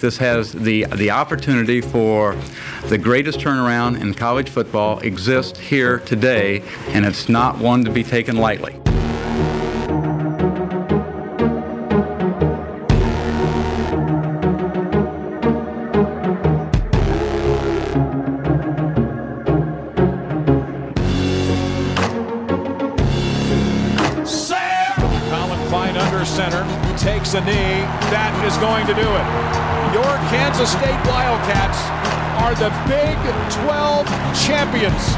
this has the, the opportunity for the greatest turnaround in college football exists here today, and it's not one to be taken lightly. takes a knee. That is going to do it. Kansas State Wildcats are the Big 12 champions.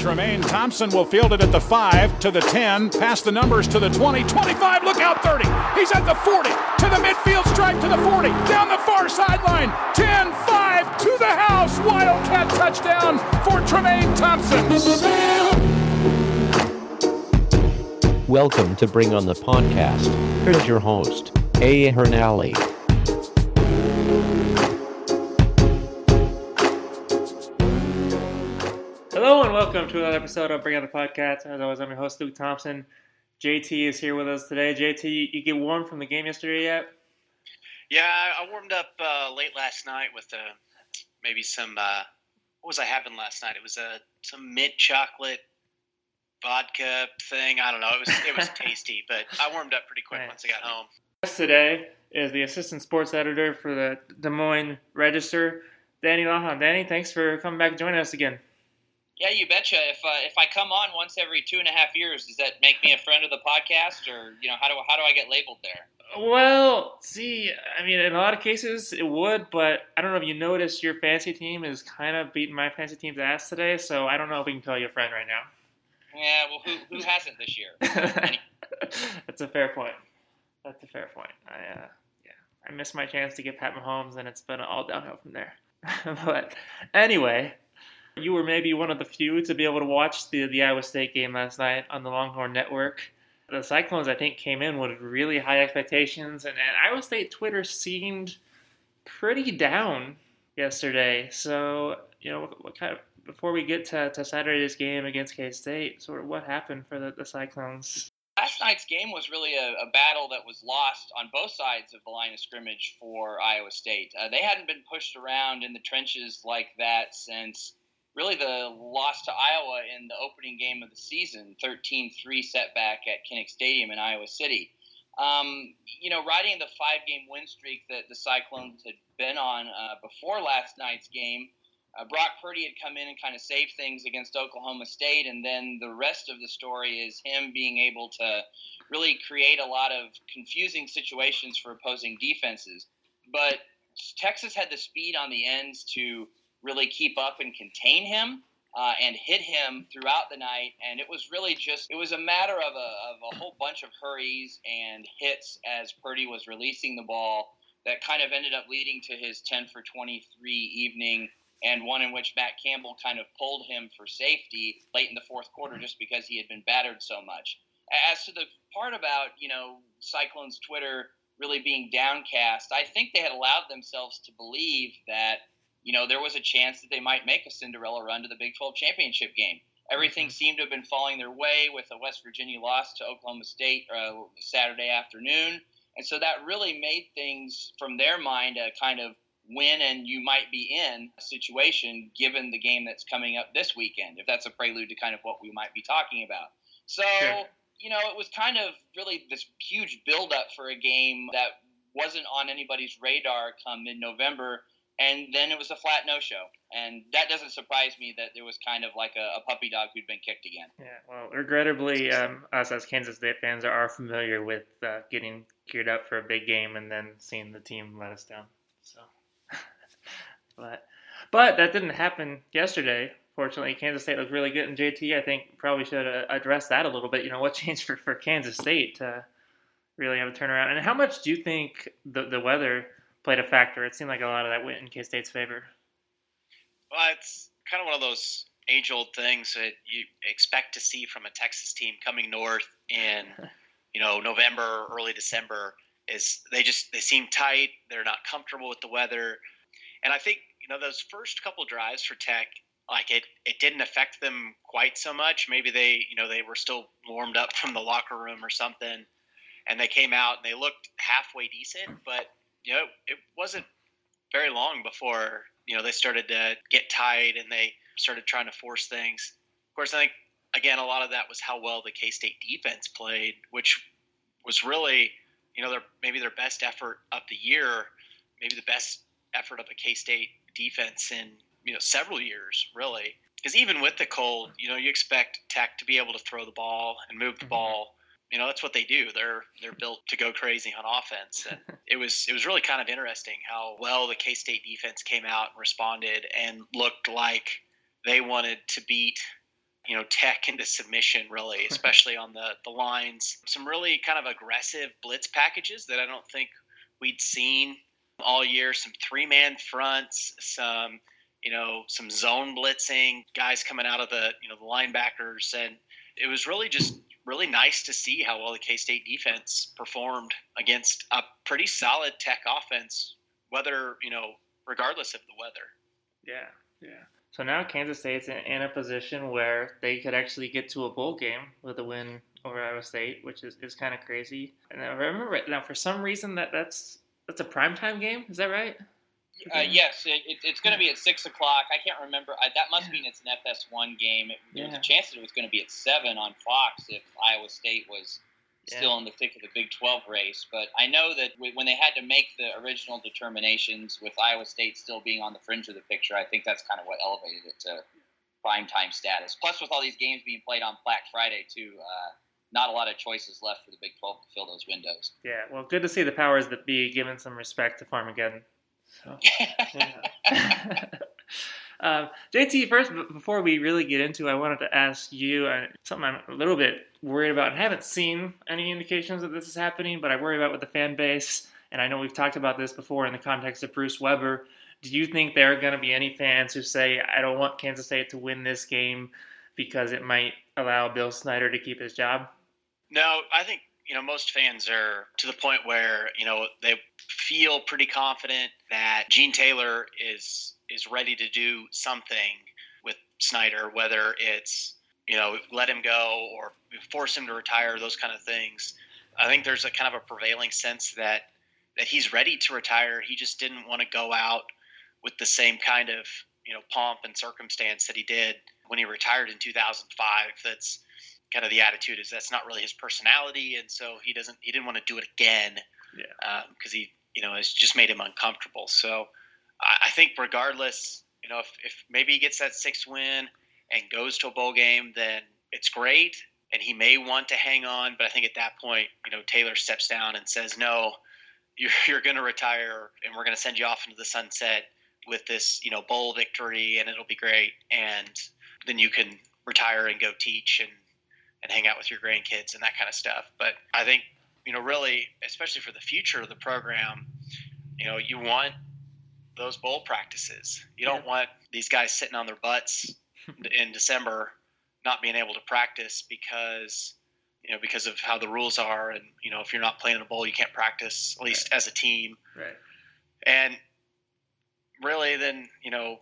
Tramaine Thompson will field it at the 5, to the 10, past the numbers to the 20, 25, look out 30. He's at the 40, to the midfield stripe to the 40, down the far sideline, 10, 5, to the house. Wildcat touchdown for Tramaine Thompson. Welcome to Bring on the Podcast. Here's your host, A. Hernally. Hello and welcome to another episode of Bring On the Podcast. As always, I'm your host Luke Thompson. JT is here with us today. JT, you get warm from the game yesterday yet? Yeah, I warmed up uh, late last night with uh, maybe some. Uh, what was I having last night? It was a uh, some mint chocolate vodka thing. I don't know. It was it was tasty, but I warmed up pretty quick once I got home. Today is the assistant sports editor for the Des Moines Register, Danny Lawhon. Danny, thanks for coming back and joining us again. Yeah, you betcha. If uh, if I come on once every two and a half years, does that make me a friend of the podcast, or you know, how do how do I get labeled there? Well, see, I mean, in a lot of cases it would, but I don't know if you noticed your fantasy team is kind of beating my fantasy team's ass today, so I don't know if we can call you a friend right now. Yeah, well, who who hasn't this year? That's a fair point. That's a fair point. I uh, yeah, I missed my chance to get Pat Mahomes, and it's been all downhill from there. but anyway, you were maybe one of the few to be able to watch the, the Iowa State game last night on the Longhorn Network. The Cyclones, I think, came in with really high expectations, and, and Iowa State Twitter seemed pretty down yesterday. So, you know, what, what kind of before we get to, to Saturday's game against K State, sort of what happened for the, the Cyclones? Last night's game was really a, a, battle that was lost on both sides of the line of scrimmage for Iowa State. Uh, they hadn't been pushed around in the trenches like that since really the loss to Iowa in the opening game of the season, 13 3 setback at Kinnick Stadium in Iowa City. Um, you know, riding the five game win streak that the Cyclones had been on uh, before last night's game, uh, Brock Purdy had come in and kind of saved things against Oklahoma State, and then the rest of the story is him being able to really create a lot of confusing situations for opposing defenses. But Texas had the speed on the ends to really keep up and contain him uh, and hit him throughout the night. And it was really just, it was a matter of a, of a whole bunch of hurries and hits as Purdy was releasing the ball that kind of ended up leading to his 10 for 23 evening and one in which Matt Campbell kind of pulled him for safety late in the fourth quarter just because he had been battered so much. As to the part about, you know, Cyclones Twitter really being downcast, I think they had allowed themselves to believe that you know, there was a chance that they might make a Cinderella run to the Big 12 championship game. Everything mm-hmm. seemed to have been falling their way with a West Virginia loss to Oklahoma State uh, Saturday afternoon. And so that really made things, from their mind, a kind of win and you might be in a situation given the game that's coming up this weekend, if that's a prelude to kind of what we might be talking about. So, sure. you know, it was kind of really this huge buildup for a game that wasn't on anybody's radar come mid November and then it was a flat no show. And that doesn't surprise me that there was kind of like a, a puppy dog who'd been kicked again. Yeah, well, regrettably, um, us as Kansas State fans are familiar with uh, getting geared up for a big game and then seeing the team let us down. So, but but that didn't happen yesterday. Fortunately, Kansas State looked really good, and JT I think probably should uh, address that a little bit. You know, what changed for, for Kansas State to really have a turnaround, and how much do you think the the weather played a factor. It seemed like a lot of that went in K State's favor. Well, it's kind of one of those age old things that you expect to see from a Texas team coming north in, you know, November, early December. Is they just they seem tight. They're not comfortable with the weather, and I think you know those first couple drives for Tech like it it didn't affect them quite so much. Maybe they you know they were still warmed up from the locker room or something, and they came out and they looked halfway decent, but you know it wasn't very long before you know they started to get tight and they started trying to force things. Of course, I think again a lot of that was how well the K State defense played, which was really you know their maybe their best effort of the year, maybe the best effort of a K State defense in you know several years really. Because even with the cold, you know you expect Tech to be able to throw the ball and move the mm-hmm. ball you know that's what they do. They're they're built to go crazy on offense. And it was it was really kind of interesting how well the K State defense came out and responded and looked like they wanted to beat you know Tech into submission really, especially on the the lines. Some really kind of aggressive blitz packages that I don't think we'd seen all year. Some three man fronts, some you know some zone blitzing, guys coming out of the you know the linebackers, and it was really just really nice to see how well the K State defense performed against a pretty solid Tech offense, whether you know, regardless of the weather. Yeah, yeah. So now Kansas State's in, a position where they could actually get to a bowl game with a win over Iowa State, which is, is kind of crazy. And I remember now for some reason that that's that's a primetime game. Is that right? Uh, yes, it, it, it's going to be at six o'clock. I can't remember. I, that must yeah. mean it's an FS1 game. It, yeah. There's a chance that it was going to be at seven on Fox if Iowa State was yeah. still in the thick of the Big 12 race. But I know that when they had to make the original determinations with Iowa State still being on the fringe of the picture, I think that's kind of what elevated it to prime time status. Plus, with all these games being played on Black Friday too. Uh, not a lot of choices left for the Big 12 to fill those windows. Yeah, well, good to see the powers that be giving some respect to Farmageddon. So, yeah. um, JT, first, before we really get into, I wanted to ask you uh, something I'm a little bit worried about. I haven't seen any indications that this is happening, but I worry about with the fan base. And I know we've talked about this before in the context of Bruce Weber. Do you think there are going to be any fans who say, I don't want Kansas State to win this game because it might allow Bill Snyder to keep his job? No, I think you know most fans are to the point where you know they feel pretty confident that Gene Taylor is is ready to do something with Snyder, whether it's you know let him go or force him to retire, those kind of things. I think there's a kind of a prevailing sense that that he's ready to retire. He just didn't want to go out with the same kind of you know pomp and circumstance that he did when he retired in 2005. That's kind of the attitude is that's not really his personality, and so he doesn't he didn't want to do it again. Yeah. Because um, he you know it's just made him uncomfortable. So I, I think regardless, you know, if, if maybe he gets that sixth win and goes to a bowl game, then it's great, and he may want to hang on. But I think at that point, you know, Taylor steps down and says, "No, you're, you're going to retire, and we're going to send you off into the sunset." with this, you know, bowl victory, and it'll be great. And then you can retire and go teach and and hang out with your grandkids and that kind of stuff. But I think, you know, really, especially for the future of the program, you know, you want those bowl practices. You don't want these guys sitting on their butts in December not being able to practice because you know because of how the rules are and you know if you're not playing in a bowl you can't practice at least right. as a team right and really then you know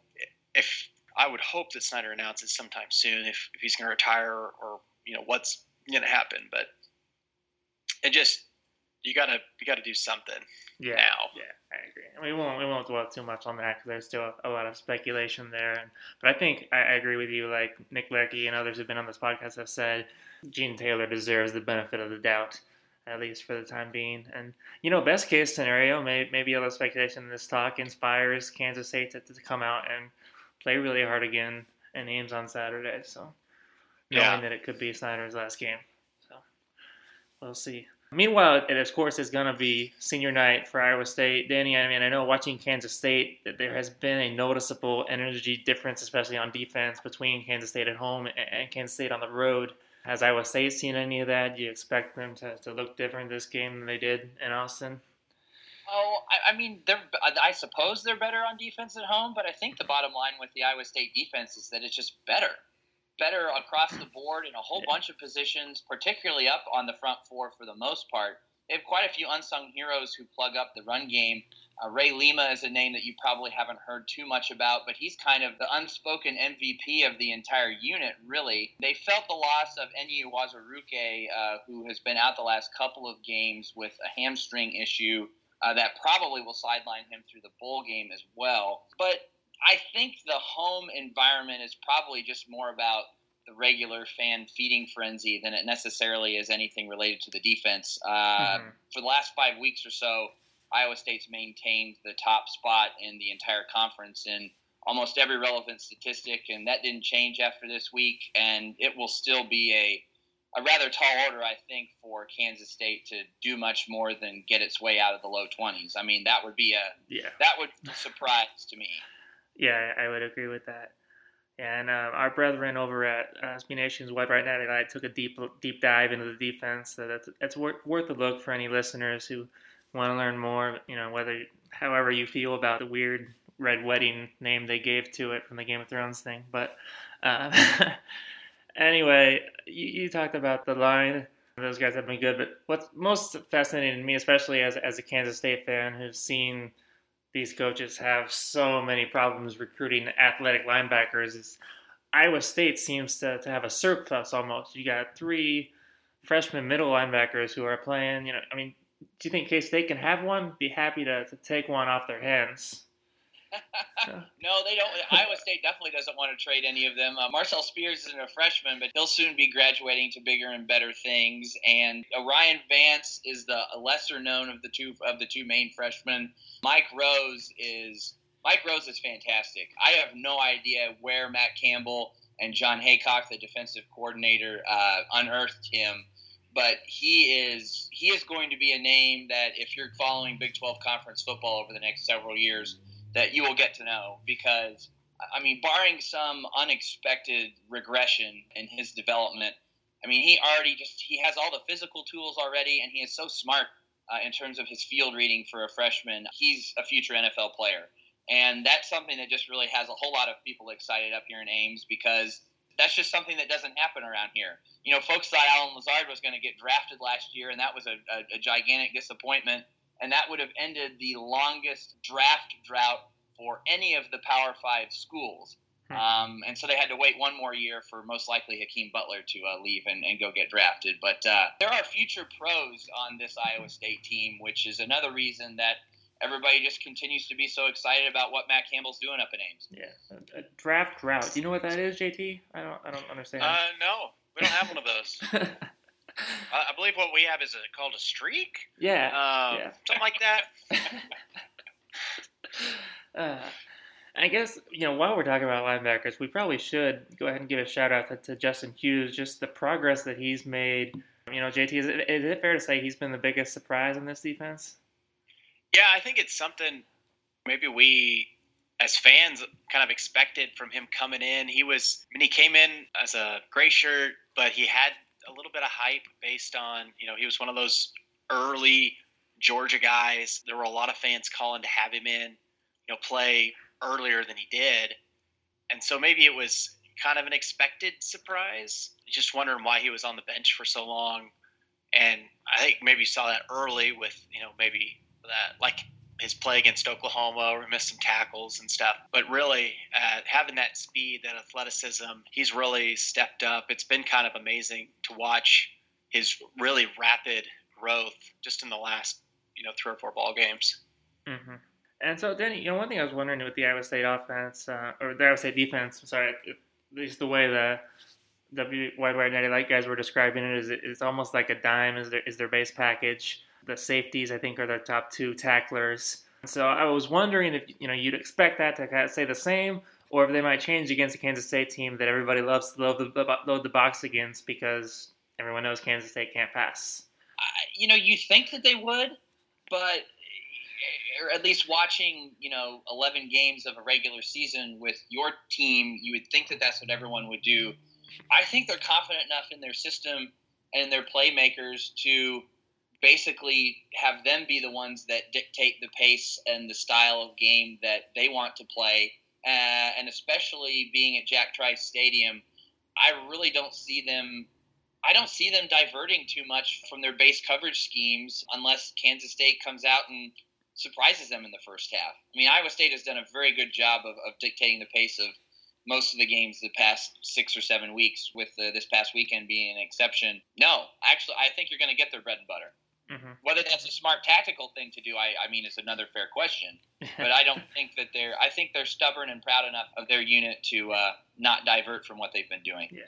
if i would hope that snyder announces sometime soon if, if he's going to retire or you know what's going to happen, but it just you gotta you gotta do something. Yeah, now. yeah, I agree. And we won't we won't dwell too much on that because there's still a, a, lot of speculation there. And but I think I, I, agree with you. Like Nick Leckey and others who've been on this podcast have said, Gene Taylor deserves the benefit of the doubt, at least for the time being. And you know, best case scenario, may, maybe a little speculation in this talk inspires Kansas State to, to come out and play really hard again in Ames on Saturday. So knowing yeah. that it could be Snyder's last game. So we'll see. Meanwhile, it of course is going to be senior night for Iowa State. Danny, I mean, I know watching Kansas State that there has been a noticeable energy difference, especially on defense, between Kansas State at home and Kansas State on the road. Has Iowa State seen any of that? Do you expect them to, to look different this game than they did in Austin? Oh, I, I mean, they're. I suppose they're better on defense at home, but I think the bottom line with the Iowa State defense is that it's just better better across the board in a whole yeah. bunch of positions, particularly up on the front four for the most part. they have quite a few unsung heroes who plug up the run game. Uh, Ray Lima is a name that you probably haven't heard too much about, but he's kind of the unspoken MVP of the entire unit, really. They felt the loss of Enyi Uwazurike, uh, who has been out the last couple of games with a hamstring issue uh, that probably will sideline him through the bowl game as well. But I think the home environment is probably just more about the regular fan feeding frenzy than it necessarily is anything related to the defense. Uh, mm-hmm. For the last five weeks or so, Iowa State's maintained the top spot in the entire conference in almost every relevant statistic, and that didn't change after this week. And it will still be a a rather tall order, I think, for Kansas State to do much more than get its way out of the low 20s. I mean, that would be a yeah. that would surprise to me. Yeah, I would agree with that. And uh, our brethren over at uh, SB Nation's Wide Right Net I took a deep deep dive into the defense. So that's it's worth worth a look for any listeners who want to learn more. You know, whether however you feel about the weird red wedding name they gave to it from the Game of Thrones thing, but uh, anyway, you, you talked about the line. Those guys have been good, but what's most fascinating to me, especially as as a Kansas State fan who's seen these coaches have so many problems recruiting athletic linebackers is Iowa State seems to, to have a surplus almost. You got three freshman middle linebackers who are playing, you know, I mean, do you think K State can have one? Be happy to, to take one off their hands. no, they don't. Iowa State definitely doesn't want to trade any of them. Uh, Marcel Spears isn't a freshman, but he'll soon be graduating to bigger and better things. And O'Rien Vance is the lesser known of the two of the two main freshmen. Mike Rose is Mike Rose is fantastic. I have no idea where Matt Campbell and Jon Heacock, the defensive coordinator, uh, unearthed him but he is he is going to be a name that if you're following Big 12 conference football over the next several years, that you will get to know because I mean, barring some unexpected regression in his development, I mean, he already just he has all the physical tools already, and he is so smart uh, in terms of his field reading for a freshman. He's a future NFL player, and that's something that just really has a whole lot of people excited up here in Ames because that's just something that doesn't happen around here. You know, folks thought Allen Lazard was going to get drafted last year, and that was a, a, a gigantic disappointment and that would have ended the longest draft drought for any of the Power Five schools. Hmm. Um, and so they had to wait one more year for most likely Hakeem Butler to uh, leave and, and, go get drafted. But uh, there are future pros on this Iowa State team, which is another reason that everybody just continues to be so excited about what Matt Campbell's doing up in Ames. Yeah, a, a draft drought. Do you know what that is, JT? I don't. I don't understand. Uh, no, we don't have one of those. I believe what we have is a, called a streak. Yeah, um, yeah. something like that. uh, I guess you know while we're talking about linebackers, we probably should go ahead and give a shout out to, to Justin Hughes, just the progress that he's made. You know, JT, is it, is it fair to say he's been the biggest surprise in this defense? Yeah, I think it's something maybe we as fans kind of expected from him coming in. He was, I mean, he came in as a gray shirt, but he had a little bit of hype based on you know he was one of those early Georgia guys. There were a lot of fans calling to have him in, you know, play earlier than he did, and so maybe it was kind of an expected surprise. Just wondering why he was on the bench for so long, and I think maybe you saw that early with you know maybe that like his play against Oklahoma, he missed some tackles and stuff. But really, uh, having that speed, that athleticism, he's really stepped up. It's been kind of amazing to watch his really rapid growth just in the last, you know, three or four ball games. Mm-hmm. And so, Denny, you know, one thing I was wondering with the Iowa State offense, uh, or the Iowa State defense, I'm sorry, at least the way the W Wide Wide Natty Lite guys were describing it is it's almost like a dime is their, is their base package the safeties, I think, are their top two tacklers. So I was wondering if you know you'd expect that to kind of stay the same, or if they might change against a Kansas State team that everybody loves to load the, load the box against because everyone knows Kansas State can't pass. Uh, you know, you think that they would, but or at least watching, you know, 11 games of a regular season with your team, you would think that that's what everyone would do. I think they're confident enough in their system and their playmakers to basically have them be the ones that dictate the pace and the style of game that they want to play. Uh, and especially being at Jack Trice Stadium, I really don't see them. I don't see them diverting too much from their base coverage schemes unless Kansas State comes out and surprises them in the first half. I mean, Iowa State has done a very good job of, of dictating the pace of most of the games the past six or seven weeks, with uh, this past weekend being an exception. No, actually, I think you're going to get their bread and butter. Mm-hmm. Whether that's a smart tactical thing to do, I, I mean, is another fair question. but I don't think that they're. I think they're stubborn and proud enough of their unit to uh, not divert from what they've been doing. Yeah.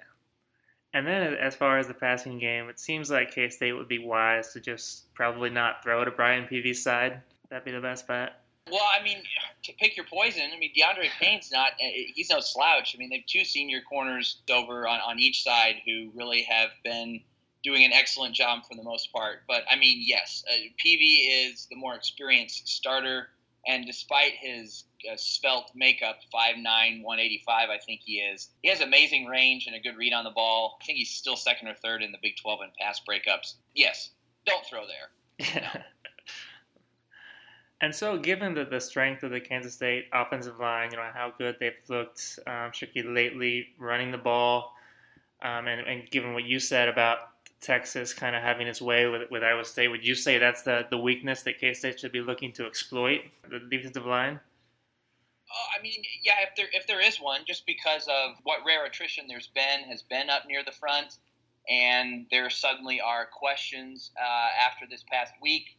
And then as far as the passing game, it seems like K State would be wise to just probably not throw to Brian Peavy's side. That'd be the best bet. Well, I mean, to pick your poison. I mean, D'Andre Payne's not, eh, he's no slouch. I mean, they have two senior corners over on, on each side who really have been doing an excellent job for the most part. But, I mean, yes, uh, Peavy is the more experienced starter. And despite his uh, svelte makeup, 5'9, 185, I think he is, he has amazing range and a good read on the ball. I think he's still second or third in the Big 12 in pass breakups. Yes, don't throw there. And so, given the, the strength of the Kansas State offensive line, you know how good they've looked, um, lately running the ball, um, and, and given what you said about Texas kind of having its way with, with Iowa State, would you say that's the, the weakness that K State should be looking to exploit, the defensive line? Uh, I mean, yeah, if there if there is one, just because of what rare attrition there's been has been up near the front, and there suddenly are questions uh, after this past week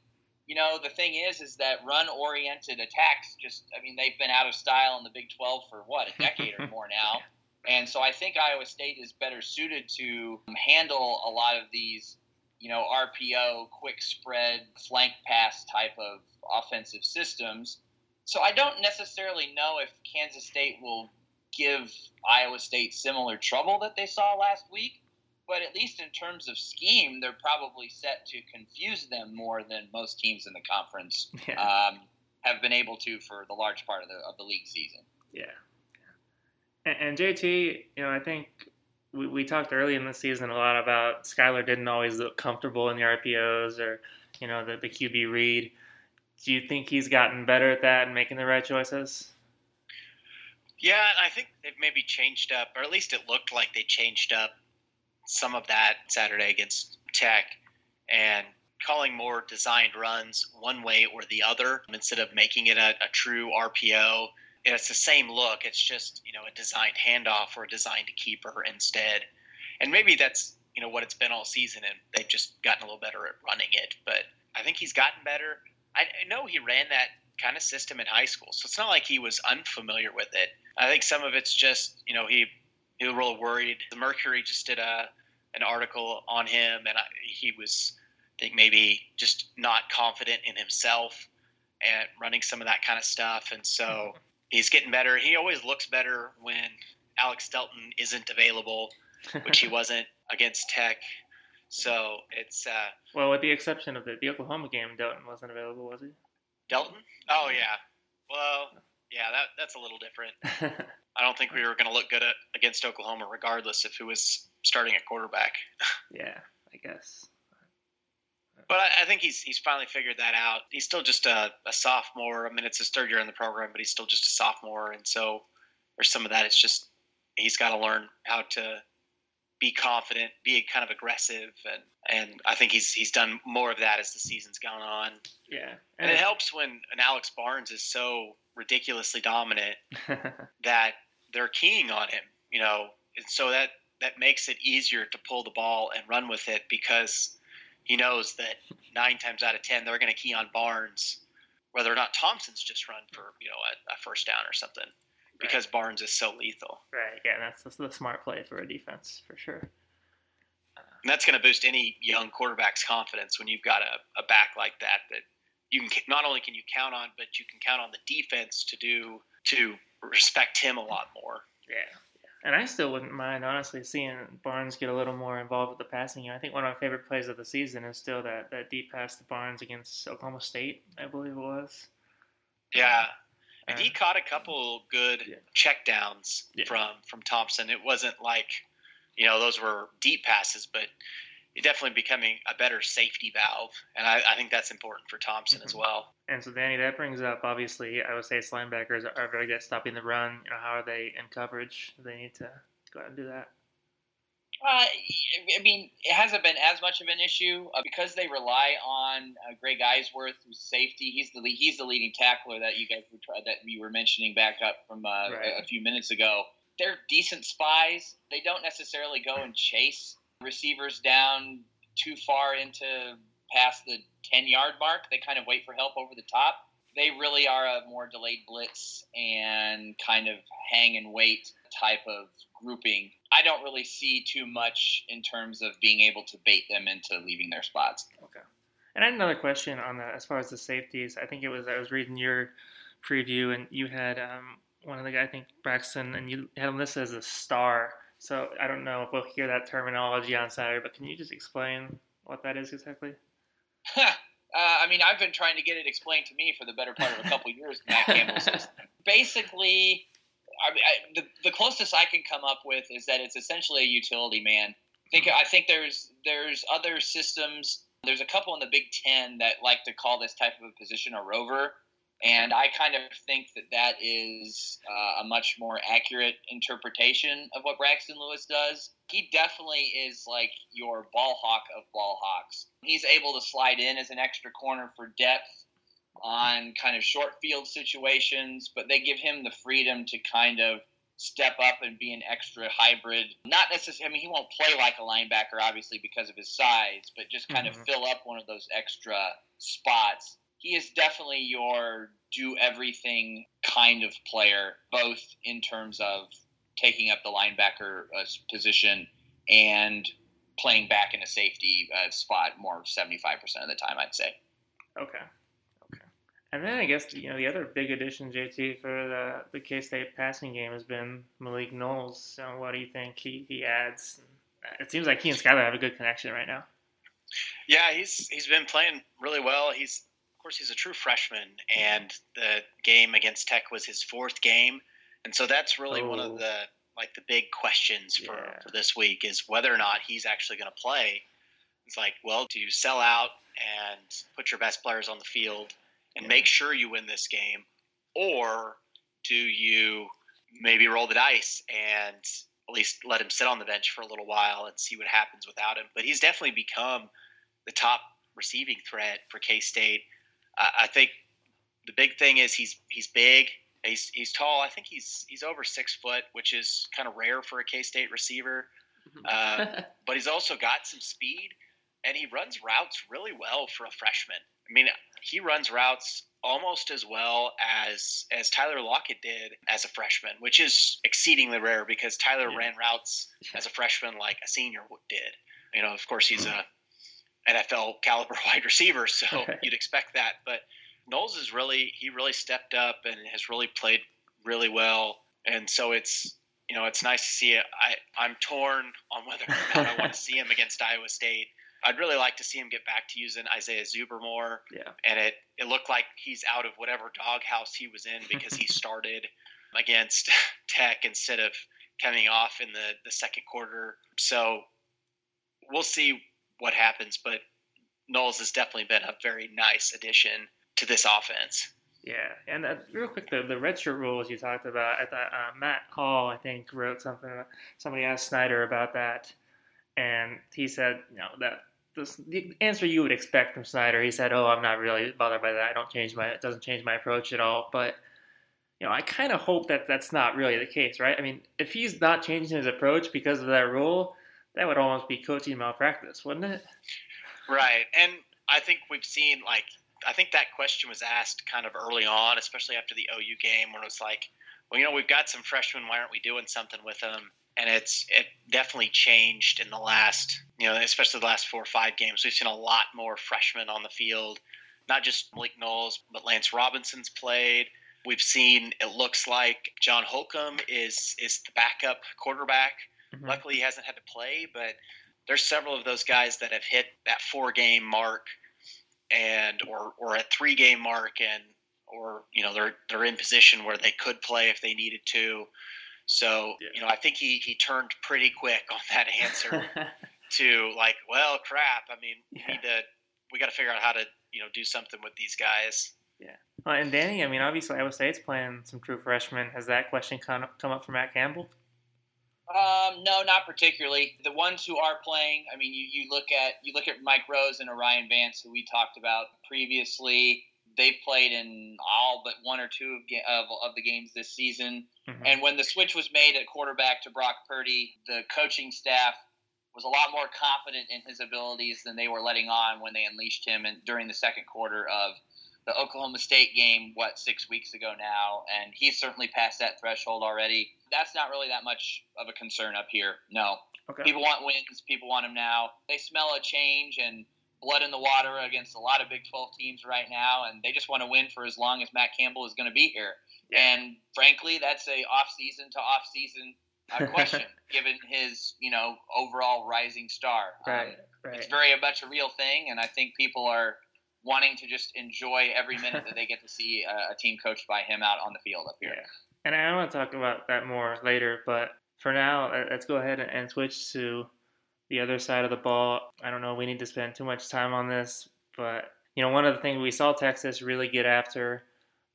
you know, the thing is, is that run-oriented attacks just, I mean, they've been out of style in the Big 12 for what a decade or more now, and so I think Iowa State is better suited to handle a lot of these, you know, RPO, quick spread, flank pass type of offensive systems. So I don't necessarily know if Kansas State will give Iowa State similar trouble that they saw last week but at least in terms of scheme, they're probably set to confuse them more than most teams in the conference yeah. um, have been able to for the large part of the of the league season. Yeah, and, and JT, you know, I think we, we talked early in the season a lot about Skylar didn't always look comfortable in the RPOs or you know the the QB read. Do you think he's gotten better at that and making the right choices? Yeah, I think they've maybe changed up, or at least it looked like they changed up some of that Saturday against Tech and calling more designed runs one way or the other instead of making it a, a true RPO. And it's the same look. It's just you know a designed handoff or a designed keeper instead. And maybe that's you know what it's been all season, and they've just gotten a little better at running it. But I think he's gotten better. I know he ran that kind of system in high school, so it's not like he was unfamiliar with it. I think some of it's just you know he he was real worried. The Mercury just did a an article on him, and I, he was, I think, maybe just not confident in himself and running some of that kind of stuff. And so he's getting better. He always looks better when Alex Delton isn't available, which he wasn't against Tech. So it's uh, well, with the exception of the, the Oklahoma game, Delton wasn't available, was he? Delton? Oh yeah. Well, yeah, that that's a little different. I don't think we were going to look good at, against Oklahoma, regardless if who was starting at quarterback. yeah, I guess. But I, I, think he's he's finally figured that out. He's still just a, a, sophomore. I mean, it's his third year in the program, but he's still just a sophomore, and so there's some of that. It's just he's got to learn how to be confident, be kind of aggressive, and and I think he's he's done more of that as the season's gone on. Yeah, and, and it helps when an Alex Barnes is so ridiculously dominant that they're keying on him. You know, and so that that makes it easier to pull the ball and run with it because he knows that nine times out of ten they're going to key on Barnes, whether or not Thompson's just run for you know a, a first down or something, right. because Barnes is so lethal. Right. Yeah, that's, that's the smart play for a defense for sure. And that's going to boost any young quarterback's confidence when you've got a, a back like that that you can not only can you count on, but you can count on the defense to do to respect him a lot more. Yeah. And I still wouldn't mind, honestly, seeing Barnes get a little more involved with the passing game. I think one of my favorite plays of the season is still that, that deep pass to Barnes against Oklahoma State, I believe it was. Yeah. And he caught a couple good yeah. check downs yeah. from, from Thompson. It wasn't like, you know, those were deep passes, but definitely becoming a better safety valve. And I, I think that's important for Thompson mm-hmm. as well. And so, Danny, that brings up obviously, I would say linebackers are very good at stopping the run. You know, how are they in coverage? They need to go out and do that. Uh, I mean, it hasn't been as much of an issue uh, because they rely on uh, Greg Eisworth, who's safety. He's the lead, he's the leading tackler that you guys were that you were mentioning back up from uh, right. a, a few minutes ago. They're decent spies. They don't necessarily go and chase receivers down too far into past the 10 yard mark. They kind of wait for help over the top. They really are a more delayed blitz and kind of hang and wait type of grouping. I don't really see too much in terms of being able to bait them into leaving their spots. Okay. And I had another question on the as far as the safeties. I think it was I was reading your preview and you had um, one of the guys, I think Braxton, and you had him listed as a star. So I don't know if we'll hear that terminology on Saturday, but can you just explain what that is exactly? uh, I mean, I've been trying to get it explained to me for the better part of a couple years. Matt Campbell says basically, I, I, the the closest I can come up with is that it's essentially a utility man. I think I think there's there's other systems. There's a couple in the Big Ten that like to call this type of a position a rover, and I kind of think that that is uh, a much more accurate interpretation of what Braxton Lewis does. He definitely is like your ball hawk of ball hawks. He's able to slide in as an extra corner for depth on kind of short field situations, but they give him the freedom to kind of step up and be an extra hybrid. Not necessarily, I mean, he won't play like a linebacker, obviously, because of his size, but just kind mm-hmm. of fill up one of those extra spots he is definitely your do everything kind of player, both in terms of taking up the linebacker uh, position and playing back in a safety uh, spot more 75% of the time, I'd say. Okay. Okay. And then I guess, you know, the other big addition, JT, for the, the K State passing game has been Malik Knowles. So what do you think he, he adds? It seems like he and Skylar have a good connection right now. Yeah, he's he's been playing really well. He's course, he's a true freshman, and the game against Tech was his fourth game, and so that's really oh. one of oh. the like the big questions for, yeah. for this week is whether or not he's actually going to play. It's like, well, do you sell out and put your best players on the field and yeah. make sure you win this game, or do you maybe roll the dice and at least let him sit on the bench for a little while and see what happens without him? But he's definitely become the top receiving threat for K State I, I think the big thing is he's he's big. He's he's tall. I think he's he's over six foot, which is kind of rare for a K State receiver. Uh, but he's also got some speed, and he runs routes really well for a freshman. I mean, he runs routes almost as well as as Tyler Lockett did as a freshman, which is exceedingly rare because Tyler yeah. ran routes as a freshman like a senior did. You know, of course, he's a NFL caliber wide receiver, so you'd expect that. But Knowles is really he really stepped up and has really played really well, and so it's you know it's nice to see it. I I'm torn on whether or not I want to see him against Iowa State. I'd really like to see him get back to using Isaiah Zuber more. Yeah. And it it looked like he's out of whatever doghouse he was in because he started against Tech instead of coming off in the the second quarter. So we'll see what happens, but Knowles has definitely been a very nice addition to this offense. Yeah, and uh, real quick, the the redshirt rules you talked about. I thought uh, Matt Hall, I think, wrote something. Somebody asked Snyder about that, and he said, you know, that the answer you would expect from Snyder. He said, "Oh, I'm not really bothered by that. I don't change my. It doesn't change my approach at all." But you know, I kind of hope that that's not really the case, right? I mean, if he's not changing his approach because of that rule, that would almost be coaching malpractice, wouldn't it? Right. And I think we've seen like I think that question was asked kind of early on, especially after the OU game, when it was like, well, you know, we've got some freshmen. Why aren't we doing something with them? And it's it definitely changed in the last, you know, especially the last four or five games. We've seen a lot more freshmen on the field, not just Malik Knowles, but Lance Robinson's played. We've seen it looks like John Holcomb is is the backup quarterback Mm-hmm. Luckily, he hasn't had to play, but there's several of those guys that have hit that four game mark and or or a three game mark and or you know they're they're in position where they could play if they needed to. So yeah. you know I think he he turned pretty quick on that answer to like well crap. I mean yeah. we need to we got to figure out how to you know do something with these guys. Yeah. Well, and Danny, I mean, obviously Iowa State's playing some true freshmen. Has that question come up, come up for Matt Campbell? Um, no, not particularly. The ones who are playing, I mean, you, you look at you look at Mike Rose and O'Rien Vance, who we talked about previously. They've played in all but one or two of, of, of the games this season. Mm-hmm. And when the switch was made at quarterback to Brock Purdy, the coaching staff was a lot more confident in his abilities than they were letting on when they unleashed him and during the second quarter of the Oklahoma State game, what, six weeks ago now, and he's certainly passed that threshold already. That's not really that much of a concern up here. No. Okay. People want wins. People want them now. They smell a change and blood in the water against a lot of Big 12 teams right now, and they just want to win for as long as Matt Campbell is going to be here. Yeah. And frankly, that's a off-season to off-season uh, question, given his you know overall rising star. Right, um, right. It's very much a real thing, and I think people are wanting to just enjoy every minute that they get to see a, a team coached by him out on the field up here. Yeah. And I want to talk about that more later, but for now, let's go ahead and switch to the other side of the ball. I don't know, we need to spend too much time on this, but you know, one of the things we saw Texas really get after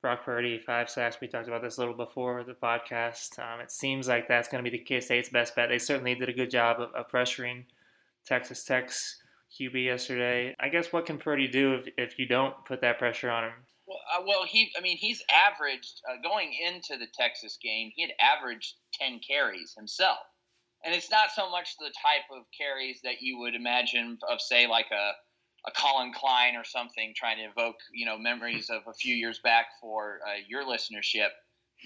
Brock Purdy, five sacks. We talked about this a little before the podcast. Um, it seems like that's going to be the K State's best bet. They certainly did a good job of, of pressuring Texas Tech's QB yesterday. I guess what can Purdy do if, if you don't put that pressure on him? Well, uh, well, he, I mean, he's averaged uh, going into the Texas game. He had averaged ten carries himself, and it's not so much the type of carries that you would imagine of, say, like a a Collin Klein or something, trying to evoke you know memories of a few years back for uh, your listenership.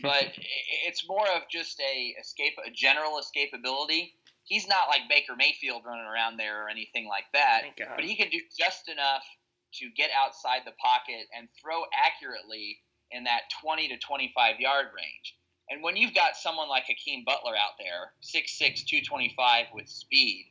But it's more of just a escape, a general escapability he's not like Baker Mayfield running around there or anything like that. But he can do just enough to get outside the pocket and throw accurately in that 20 to 25 yard range. And when you've got someone like Hakeem Butler out there, 6'6, 225 with speed,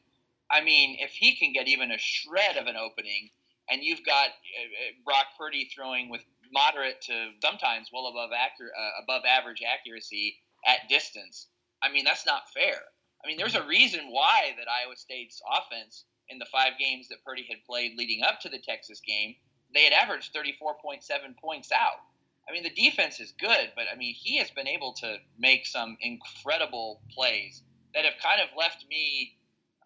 I mean, if he can get even a shred of an opening, and you've got uh, uh, Brock Purdy throwing with moderate to sometimes well above accurate, uh, above average accuracy at distance, I mean, that's not fair. I mean, there's a reason why that Iowa State's offense in the five games that Purdy had played leading up to the Texas game, they had averaged 34.7 points out. I mean, the defense is good, but I mean, he has been able to make some incredible plays that have kind of left me.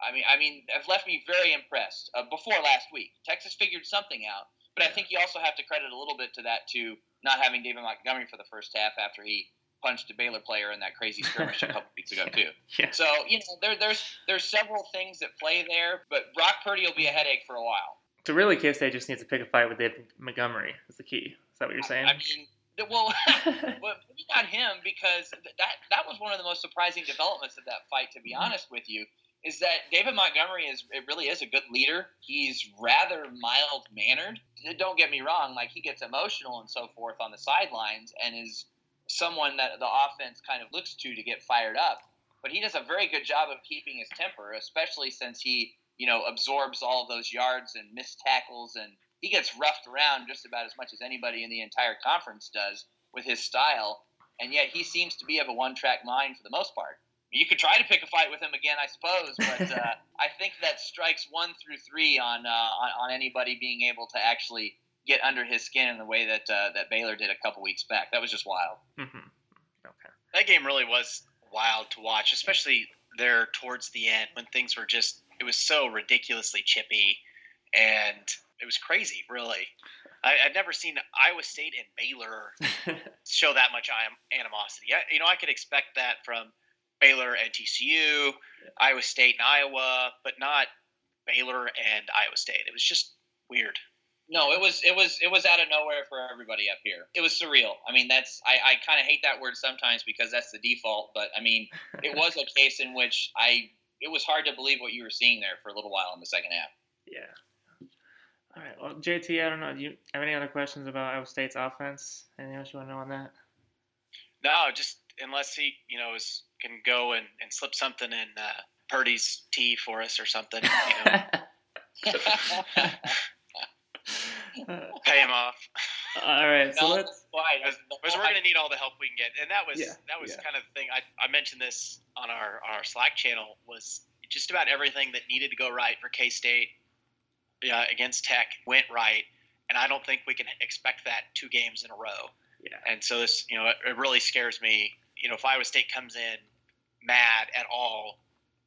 I mean, I mean, have left me very impressed. Uh, before last week, Texas figured something out, but I think you also have to credit a little bit to that to not having David Montgomery for the first half after he punched a Baylor player in that crazy skirmish a couple weeks ago too. Yeah. So you know there, there's there's several things that play there, but Brock Purdy will be a headache for a while. So really, K State just needs to pick a fight with David Montgomery. Is the key? Is that what you're saying? I, I mean. Well, well, maybe not him because that that was one of the most surprising developments of that fight. To be mm-hmm. honest with you, is that David Montgomery is it really is a good leader. He's rather mild mannered. Don't get me wrong; like he gets emotional and so forth on the sidelines, and is someone that the offense kind of looks to to get fired up. But he does a very good job of keeping his temper, especially since he, you know, absorbs all of those yards and missed tackles, and he gets roughed around just about as much as anybody in the entire conference does with his style. And yet he seems to be of a one-track mind for the most part. You could try to pick a fight with him again, I suppose, but uh, I think that strikes one through three on, uh, on on anybody being able to actually get under his skin in the way that uh, that Baylor did a couple weeks back. That was just wild. Mm-hmm. Okay. That game really was wild to watch, especially there towards the end when things were just it was so ridiculously chippy and it was crazy, really. I, would never seen Iowa State and Baylor show that much animosity. I, you know, I could expect that from Baylor and TCU, yeah. Iowa State and Iowa, but not Baylor and Iowa State. It was just weird. No, it was it was it was out of nowhere for everybody up here. It was surreal. I mean, that's I, I kind of hate that word sometimes because that's the default, but I mean, it was a case in which I it was hard to believe what you were seeing there for a little while in the second half. Yeah. All right. Well, JT, I don't know. Do you have any other questions about Iowa State's offense? Anything else you want to know on that? No, just unless he, you know, is, can go and, and slip something in uh, Purdy's tea for us or something. You know. Pay him off. All right, so no, let's. Because we're going to need all the help we can get, and that was yeah, that was yeah. kind of the thing. I, I mentioned this on our on our Slack channel was just about everything that needed to go right for K State uh, against Tech went right, and I don't think we can expect that two games in a row. Yeah. And so this, you know, it, it really scares me. You know, if Iowa State comes in mad at all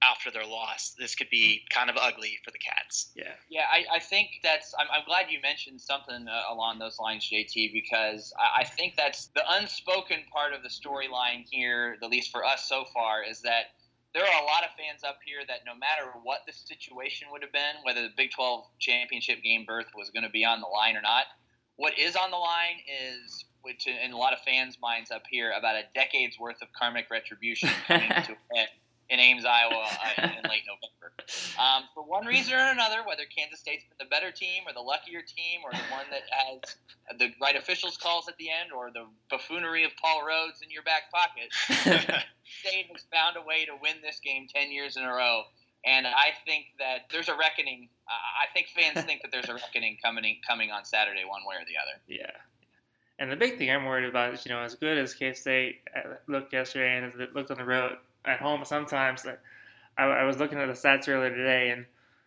after their loss. This could be kind of ugly for the Cats. Yeah. Yeah, I, I think that's. I'm, I'm glad you mentioned something uh, along those lines, JT, because I, I think that's the unspoken part of the storyline here, at least for us so far, is that there are a lot of fans up here that no matter what the situation would have been, whether the Big 12 championship game berth was going to be on the line or not, what is on the line is, which in a lot of fans' minds up here, about a decade's worth of karmic retribution coming to a head in Ames, Iowa, uh, in late November. Um, for one reason or another, whether Kansas State's been the better team or the luckier team or the one that has the right officials calls at the end or the buffoonery of Paul Rhoads in your back pocket, State has found a way to win this game 10 years in a row. And I think that there's a reckoning. Uh, I think fans think that there's a reckoning coming coming on Saturday, one way or the other. Yeah. And the big thing I'm worried about is, you know, as good as K State uh, looked yesterday and as it looked on the road at home sometimes, that I, I was looking at the stats earlier today, and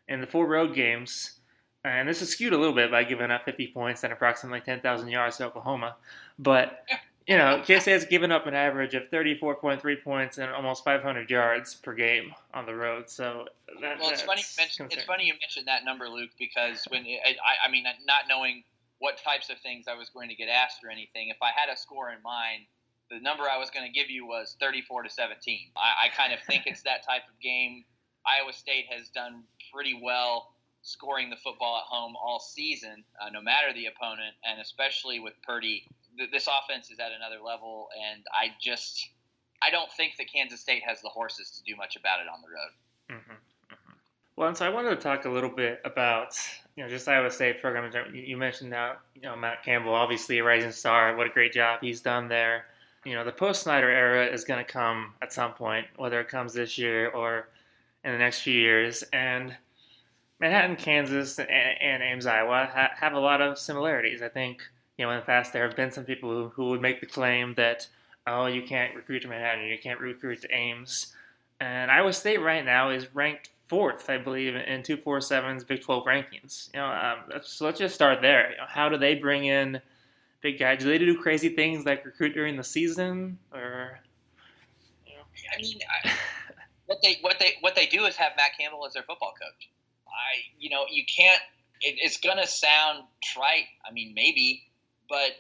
in the four road games, and this is skewed a little bit by giving up 50 points and approximately 10,000 yards to Oklahoma, but you know, K State has given up an average of 34.3 points and almost 500 yards per game on the road. So that, well, it's funny. You mentioned, it's funny you mentioned that number, Luke, because when I, I mean, not knowing what types of things I was going to get asked or anything, if I had a score in mind, the number I was going to give you was 34 to 17. I, I kind of think it's that type of game. Iowa State has done pretty well scoring the football at home all season, uh, no matter the opponent, and especially with Purdy. Th- this offense is at another level, and I just I don't think that Kansas State has the horses to do much about it on the road. Well, and so I wanted to talk a little bit about you know just Iowa State program. You mentioned now you know Matt Campbell, obviously a rising star. What a great job he's done there you know, the post Snyder era is going to come at some point, whether it comes this year or in the next few years. And Manhattan, Kansas, and, and Ames, Iowa ha- have a lot of similarities. I think, you know, in the past there have been some people who, who would make the claim that, oh, you can't recruit to Manhattan, you can't recruit to Ames. And Iowa State right now is ranked fourth, I believe, in 247's Big 12 rankings. You know, um, so let's just start there. You know, how do they bring in – big guy. Do they do crazy things like recruit during the season, or? I mean, I, what they what they what they do is have Matt Campbell as their football coach. I you know you can't. It, it's gonna sound trite. I mean, maybe, but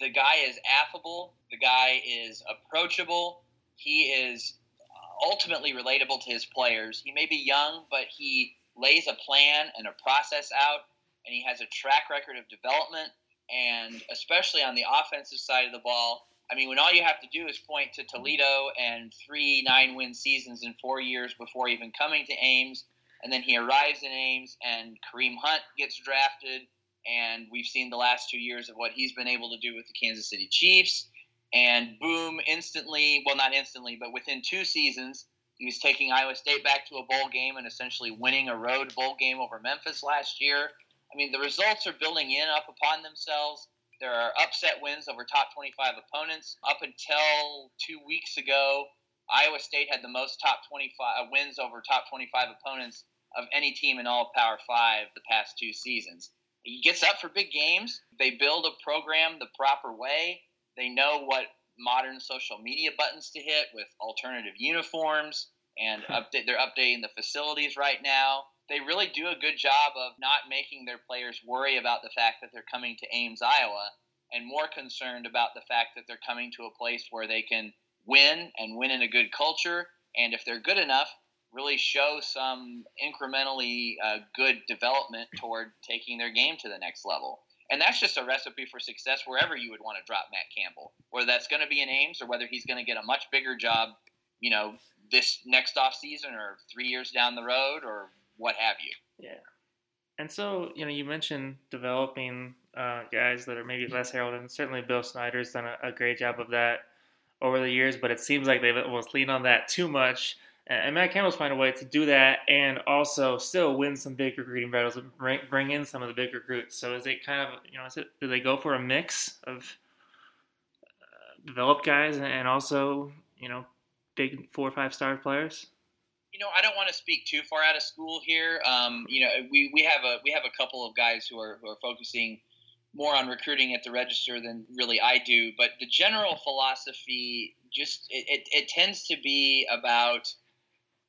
the guy is affable. The guy is approachable. He is uh, ultimately relatable to his players. He may be young, but he lays a plan and a process out, and he has a track record of development and especially on the offensive side of the ball. I mean, when all you have to do is point to Toledo and three nine win seasons in four years before even coming to Ames, and then he arrives in Ames, and Kareem Hunt gets drafted, and we've seen the last two years of what he's been able to do with the Kansas City Chiefs, and boom, instantly, well, not instantly, but within two seasons, he was taking Iowa State back to a bowl game and essentially winning a road bowl game over Memphis last year. I mean, the results are building in up upon themselves. There are upset wins over top 25 opponents. Up until two weeks ago, Iowa State had the most top 25 uh, wins over top 25 opponents of any team in all Power Five the past two seasons. He gets up for big games. They build a program the proper way. They know what modern social media buttons to hit with alternative uniforms, and update. They're updating the facilities right now they really do a good job of not making their players worry about the fact that they're coming to Ames, Iowa, and more concerned about the fact that they're coming to a place where they can win and win in a good culture. And if they're good enough, really show some incrementally uh, good development toward taking their game to the next level. And that's just a recipe for success wherever you would want to drop Matt Campbell, whether that's going to be in Ames or whether he's going to get a much bigger job, you know, this next off season or three years down the road or what have you. Yeah. And so, you know, you mentioned developing uh, guys that are maybe less heralded, and certainly Bill Snyder's done a, a, great job of that over the years, but it seems like they've almost leaned on that too much. And Matt Campbell's find a way to do that and also still win some big recruiting battles and bring, bring in some of the big recruits. So is it kind of, you know, is it, do they go for a mix of uh, developed guys and also, you know, big four or five star players? You know, I don't want to speak too far out of school here. Um, you know, we, we have a we have a couple of guys who are who are focusing more on recruiting at the register than really I do, but the general philosophy just it, it, it tends to be about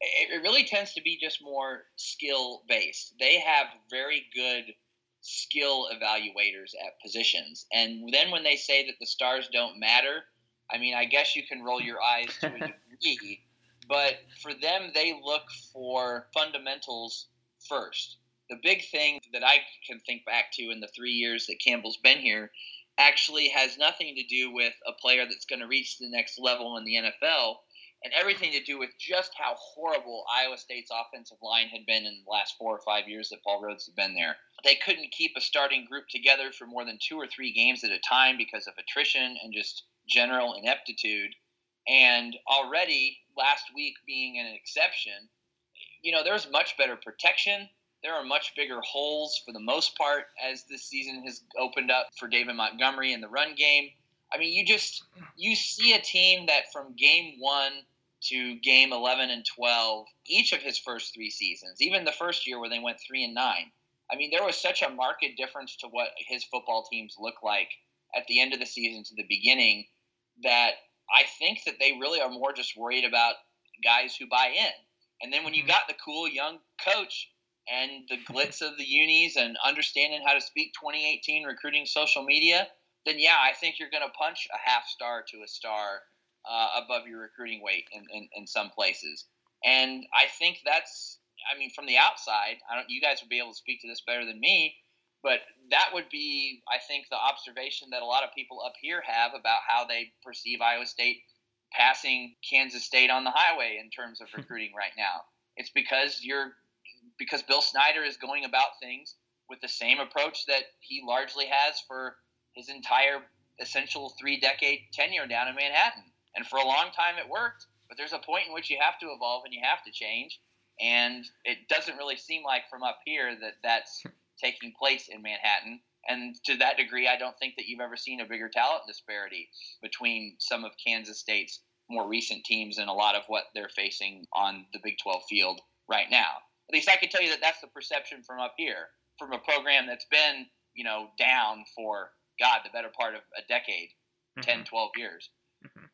it really tends to be just more skill based. They have very good skill evaluators at positions. And then when they say that the stars don't matter, I mean, I guess you can roll your eyes to a degree, but for them, they look for fundamentals first. The big thing that I can think back to in the three years that Campbell's been here actually has nothing to do with a player that's going to reach the next level in the NFL and everything to do with just how horrible Iowa State's offensive line had been in the last four or five years that Paul Rhoads had been there. They couldn't keep a starting group together for more than two or three games at a time because of attrition and just general ineptitude. And already last week being an exception, you know, there's much better protection. There are much bigger holes for the most part as this season has opened up for David Montgomery in the run game. I mean, you just you see a team that from game one to game 11 and 12, each of his first three seasons, even the first year where they went three and nine. I mean, there was such a marked difference to what his football teams look like at the end of the season to the beginning that I think that they really are more just worried about guys who buy in. And then when you mm-hmm. got the cool young coach and the glitz of the unis and understanding how to speak 2018 recruiting social media, then yeah, I think you're going to punch a half star to a star uh, above your recruiting weight in, in, in, some places. And I think that's, I mean, from the outside, I don't. You guys would be able to speak to this better than me, but that would be, I think, the observation that a lot of people up here have about how they perceive Iowa State passing Kansas State on the highway in terms of recruiting right now. It's because you're because Bill Snyder is going about things with the same approach that he largely has for his entire essential three decade tenure down in Manhattan. And for a long time it worked, but there's a point in which you have to evolve and you have to change. And it doesn't really seem like from up here that that's taking place in Manhattan. And to that degree, I don't think that you've ever seen a bigger talent disparity between some of Kansas State's more recent teams and a lot of what they're facing on the Big 12 field right now. At least I can tell you that that's the perception from up here, from a program that's been, you know, down for God, the better part of a decade, mm-hmm. 10, 12 years. Mm-hmm.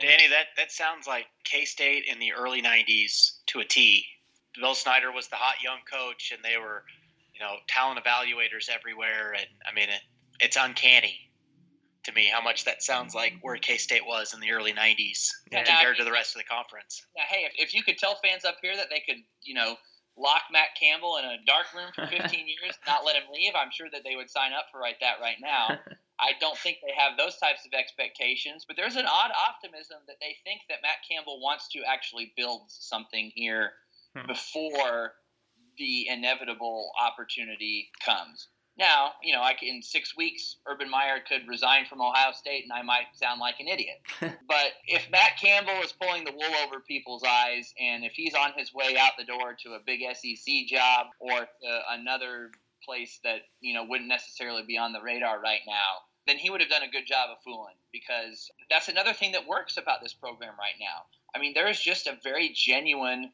Danny, that, that sounds like K State in the early 90s to a T. Bill Snyder was the hot young coach, and they were, you know, talent evaluators everywhere. And I mean, it, it's uncanny to me how much that sounds like where K State was in the early 90s yeah, compared to the rest of the conference. Now, hey, if, if you could tell fans up here that they could, you know, lock Matt Campbell in a dark room for 15 years, not let him leave, I'm sure that they would sign up for right that right now. I don't think they have those types of expectations, but there's an odd optimism that they think that Matt Campbell wants to actually build something here hmm. before the inevitable opportunity comes. Now, you know, I can, in six weeks, Urban Meyer could resign from Ohio State, and I might sound like an idiot. but if Matt Campbell is pulling the wool over people's eyes, and if he's on his way out the door to a big SEC job or to another place that you know wouldn't necessarily be on the radar right now, then he would have done a good job of fooling. Because that's another thing that works about this program right now. I mean, there is just a very genuine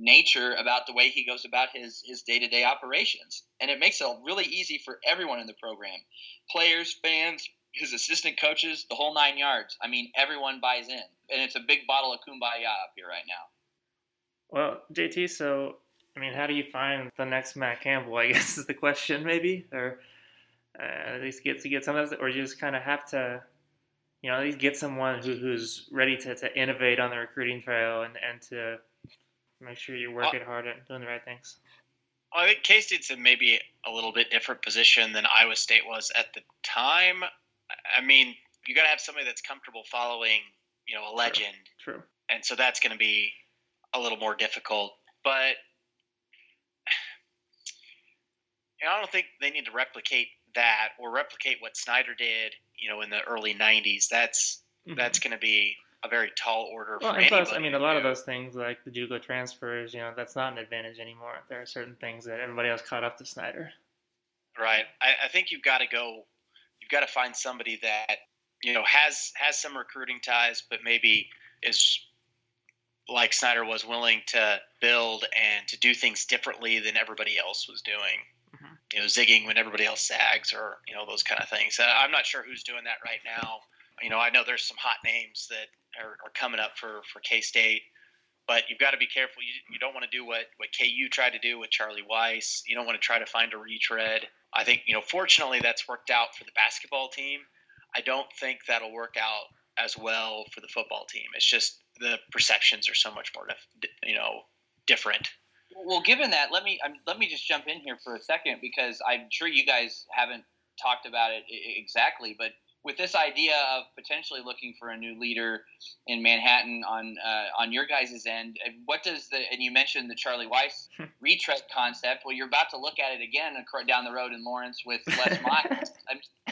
nature about the way he goes about his his day to day operations, and it makes it really easy for everyone in the program, players, fans, his assistant coaches, the whole nine yards. I mean, everyone buys in, and it's a big bottle of kumbaya up here right now. Well, JT, so I mean, how do you find the next Matt Campbell? I guess is the question, maybe, or uh, at least get to get some of this, or you just kind of have to, you know, at least get someone who, who's ready to, to innovate on the recruiting trail and, and to Make sure you're working uh, hard at doing the right things. I think K State's in maybe a little bit different position than Iowa State was at the time. I mean, you got to have somebody that's comfortable following, you know, a legend. True. True. And so that's going to be a little more difficult. But you know, I don't think they need to replicate that or replicate what Snyder did, you know, in the early '90s. That's mm-hmm. that's going to be a very tall order well, for plus, I mean, a lot of those things like the JUCO transfers, you know, that's not an advantage anymore. There are certain things that everybody else caught up to Snyder. Right. I, I think you've got to go. You've got to find somebody that you know has has some recruiting ties, but maybe is like Snyder was willing to build and to do things differently than everybody else was doing. Mm-hmm. you know, zigging when everybody else sags or, you know, those kind of things. I'm not sure who's doing that right now. You know, I know there's some hot names that are, are coming up for, for K State, but you've got to be careful. You, you don't want to do what, what KU tried to do with Charlie Weis. You don't want to try to find a retread. I think, you know, fortunately that's worked out for the basketball team. I don't think that'll work out as well for the football team. It's just the perceptions are so much more, you know, different. Well, given that, let me let me just jump in here for a second because I'm sure you guys haven't talked about it exactly, but with this idea of potentially looking for a new leader in Manhattan on uh, on your guys' end, what does the and you mentioned the Charlie Weis hmm. retread concept. Well, you're about to look at it again down the road in Lawrence with Les Miles.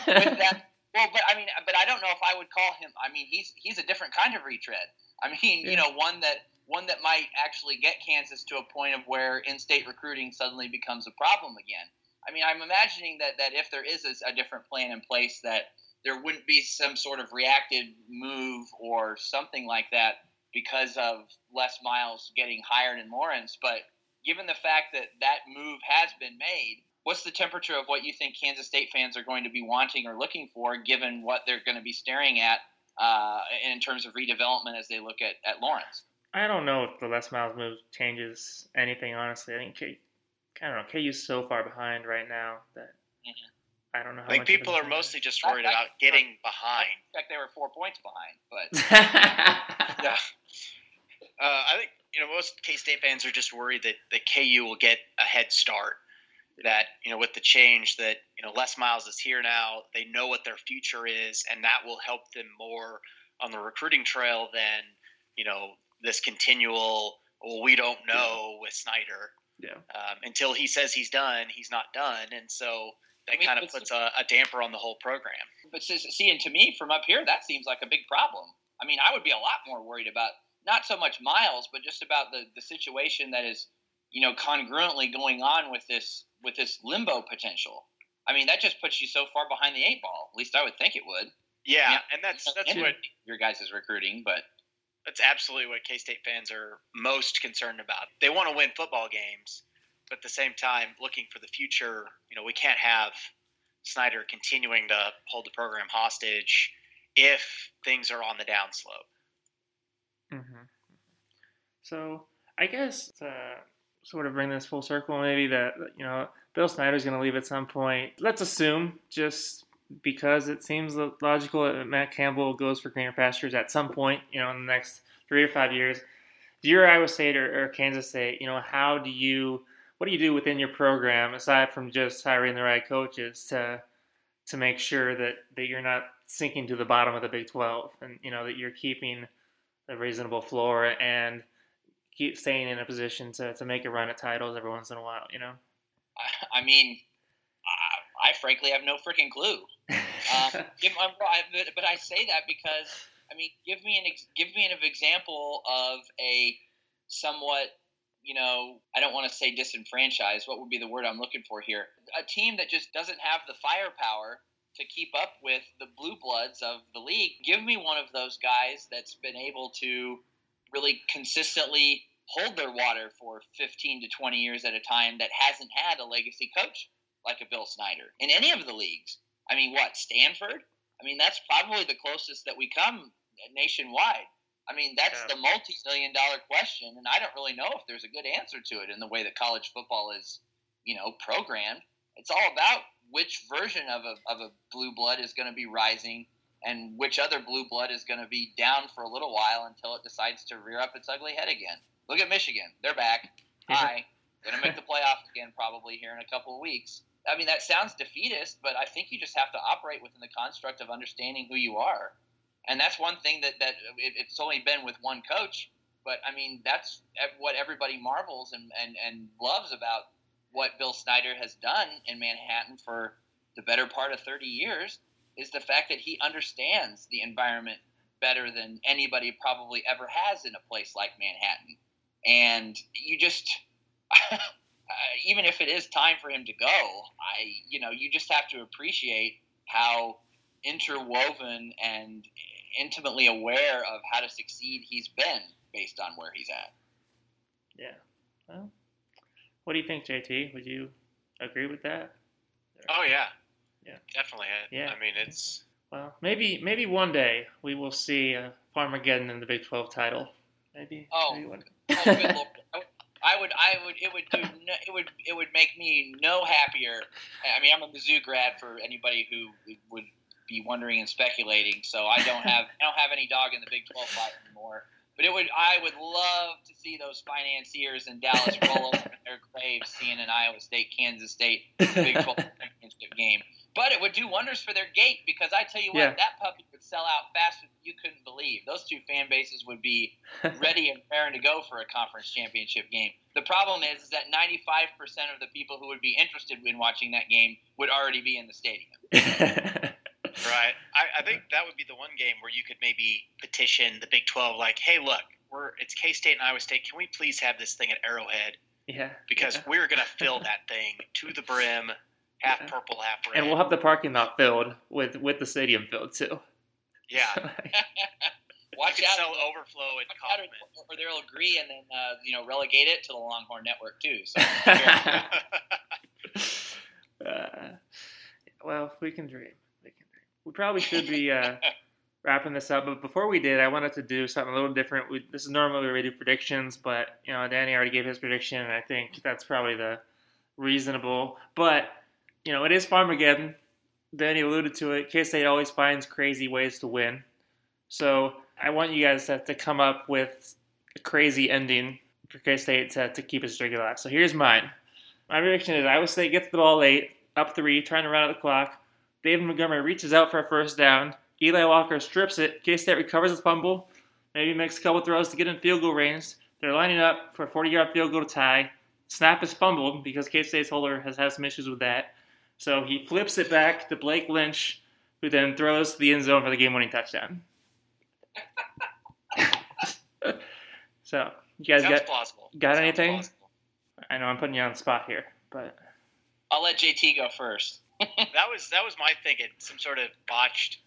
with that, well, but I mean, but I don't know if I would call him. I mean, he's he's a different kind of retread. I mean, yeah. you know, one that one that might actually get Kansas to a point of where in-state recruiting suddenly becomes a problem again. I mean, I'm imagining that that if there is a, a different plan in place, that there wouldn't be some sort of reactive move or something like that because of Les Miles getting hired in Lawrence. But given the fact that that move has been made, what's the temperature of what you think Kansas State fans are going to be wanting or looking for, given what they're going to be staring at uh, in terms of redevelopment as they look at, at Lawrence? I don't know if the Les Miles move changes anything. Honestly, I think K, I don't know. KU's so far behind right now that mm-hmm. I don't know. I think people are mostly just worried that, about getting behind. In fact, they were four points behind, but yeah. Uh, I think you know most K State fans are just worried that that KU will get a head start. That you know with the change that you know Les Miles is here now, they know what their future is, and that will help them more on the recruiting trail than you know this continual. Well, we don't know with Snyder. Yeah. Um, until he says he's done, he's not done, and so that I mean, kind of puts a, a, damper on the whole program. But see, and to me from up here, that seems like a big problem. I mean, I would be a lot more worried about not so much Miles, but just about the, the situation that is, you know, congruently going on with this with this limbo potential. I mean, that just puts you so far behind the eight ball. At least I would think it would. Yeah, yeah. and that's that's what your guys is recruiting, but that's absolutely what K State fans are most concerned about. They want to win football games, but at the same time, looking for the future, you know, we can't have Snyder continuing to hold the program hostage if things are on the downslope. Mm-hmm. So I guess to sort of bring this full circle, maybe that you know Bill Snyder's going to leave at some point. Let's assume just because it seems logical that Matt Campbell goes for greener pastures at some point, you know, in the next three or five years. If you're Iowa State or, or Kansas State, you know, how do you what do you do within your program aside from just hiring the right coaches to to make sure that that you're not sinking to the bottom of the Big 12 and you know that you're keeping a reasonable floor and keep staying in a position to, to make a run at titles every once in a while, you know? I mean, I, I frankly have no freaking clue. Um, but I say that because I mean, give me an give me an example of a somewhat you know, I don't want to say disenfranchised. What would be the word I'm looking for here? A team that just doesn't have the firepower to keep up with the blue bloods of the league. Give me one of those guys that's been able to really consistently hold their water for 15 to 20 years at a time that hasn't had a legacy coach like a Bill Snyder in any of the leagues. I mean, what, Stanford? I mean, that's probably the closest that we come nationwide. I mean, that's yeah. the multi-million dollar question, and I don't really know if there's a good answer to it in the way that college football is, you know, programmed. It's all about which version of a of a blue blood is going to be rising, and which other blue blood is going to be down for a little while until it decides to rear up its ugly head again. Look at Michigan; they're back. Hi, going to make the playoffs again probably here in a couple of weeks. I mean, that sounds defeatist, but I think you just have to operate within the construct of understanding who you are and that's one thing that that it, it's only been with one coach. But I mean, that's what everybody marvels and, and, and loves about what Bill Snyder has done in Manhattan for the better part of 30 years is the fact that he understands the environment better than anybody probably ever has in a place like Manhattan. And you just, even if it is time for him to go, I, you know, you just have to appreciate how interwoven and intimately aware of how to succeed he's been based on where he's at. Yeah. Well, what do you think, JT? Would you agree with that? Oh yeah. Yeah. Definitely. Yeah. I mean, it's Well, maybe maybe one day we will see uh, Farmageddon in the Big 12 title. Maybe. Oh. maybe one- Oh, good lord. I would, I would, it would do, no, it would, it would make me no happier. I mean, I'm a Mizzou grad for anybody who would be wondering and speculating. So I don't have, I don't have any dog in the Big 12 fight anymore. But it would, I would love to see those financiers in Dallas roll over in their graves, seeing an Iowa State, Kansas State Big 12 championship game. But it would do wonders for their gate because I tell you what, Yeah. that puppy would sell out faster than you couldn't believe. Those two fan bases would be ready and raring to go for a conference championship game. The problem is, is that 95% of the people who would be interested in watching that game would already be in the stadium. Right. I, I think that would be the one game where you could maybe petition the Big Twelve, like, "Hey, look, we're it's K State and Iowa State. Can we please have this thing at Arrowhead? yeah. Because Yeah. we're gonna fill that thing to the brim, half Yeah. purple, half red. And we'll have the parking lot filled with with the stadium filled too. yeah. Watch We could out, sell overflow and watch or, Kauffman. or they'll agree and then uh, you know relegate it to the Longhorn Network too. So Uh, well, we can dream. We can dream. We probably should be uh, wrapping this up, but before we did, I wanted to do something a little different. We, this is normally where we do predictions, but you know, Danny already gave his prediction, and I think that's probably the reasonable. But you know, it is Farmageddon. Danny alluded to it. K State always finds crazy ways to win, so I want you guys to, to come up with a crazy ending for K State to, to keep its streak alive. So here's mine. My prediction is Iowa State gets the ball late, up three, trying to run out the clock. David Montgomery reaches out for a first down. Eli Walker strips it. K State recovers the fumble. Maybe makes a couple throws to get in field goal range. They're lining up for a 40 yard field goal to tie. Snap is fumbled because K State's holder has had some issues with that. So he flips it back to Blake Lynch, who then throws to the end zone for the game winning touchdown. so, you guys Sounds got. plausible. got Sounds anything? plausible. I know I'm putting you on the spot here, but. I'll let JT go first. That was that was my thinking. Some sort of botched,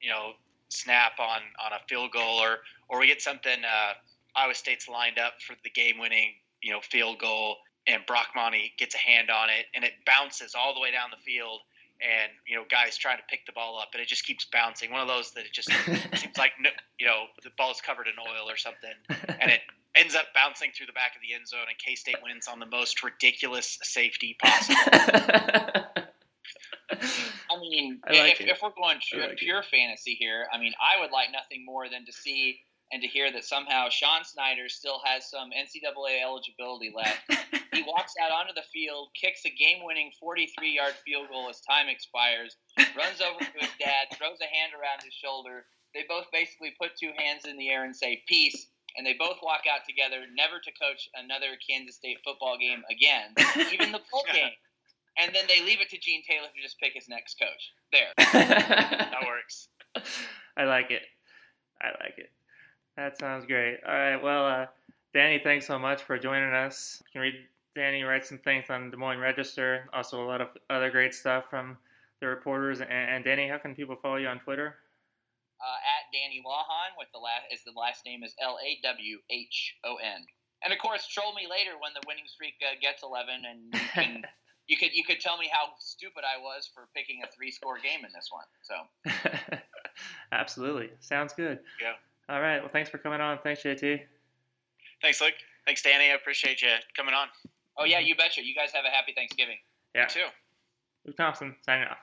you know, snap on on a field goal, or or we get something. Uh, Iowa State's lined up for the game-winning, you know, field goal, and Brock Monty gets a hand on it, and it bounces all the way down the field, and you know, guys trying to pick the ball up, and it just keeps bouncing. One of those that it just seems like no- you know the ball's covered in oil or something, and it ends up bouncing through the back of the end zone, and K State wins on the most ridiculous safety possible. I mean, I like if, if we're going I pure, like pure fantasy here, I mean, I would like nothing more than to see and to hear that somehow Sean Snyder still has some NCAA eligibility left. he walks out onto the field, kicks a game-winning 43-yard field goal as time expires, runs over to his dad, throws a hand around his shoulder. They both basically put two hands in the air and say peace, and they both walk out together, never to coach another Kansas State football game again, even the bowl game. And then they leave it to Gene Taylor to just pick his next coach. There. that works. I like it. I like it. That sounds great. All right. Well, uh, Danny, thanks so much for joining us. You can read Danny writes some things on Des Moines Register. Also, a lot of other great stuff from the reporters. And, and Danny, how can people follow you on Twitter? uh, at Danny Lawhon with the last is the last name is L A W H O N. And of course, troll me later when the winning streak uh, gets eleven, and you could you could tell me how stupid I was for picking a three score game in this one. So Absolutely. Sounds good. Yeah. All right. Well, thanks for coming on. Thanks, JT. Thanks, Luke. Thanks, Danny. I appreciate you coming on. oh yeah, you betcha. You guys have a happy Thanksgiving. Yeah. You too. Luke Thompson signing off.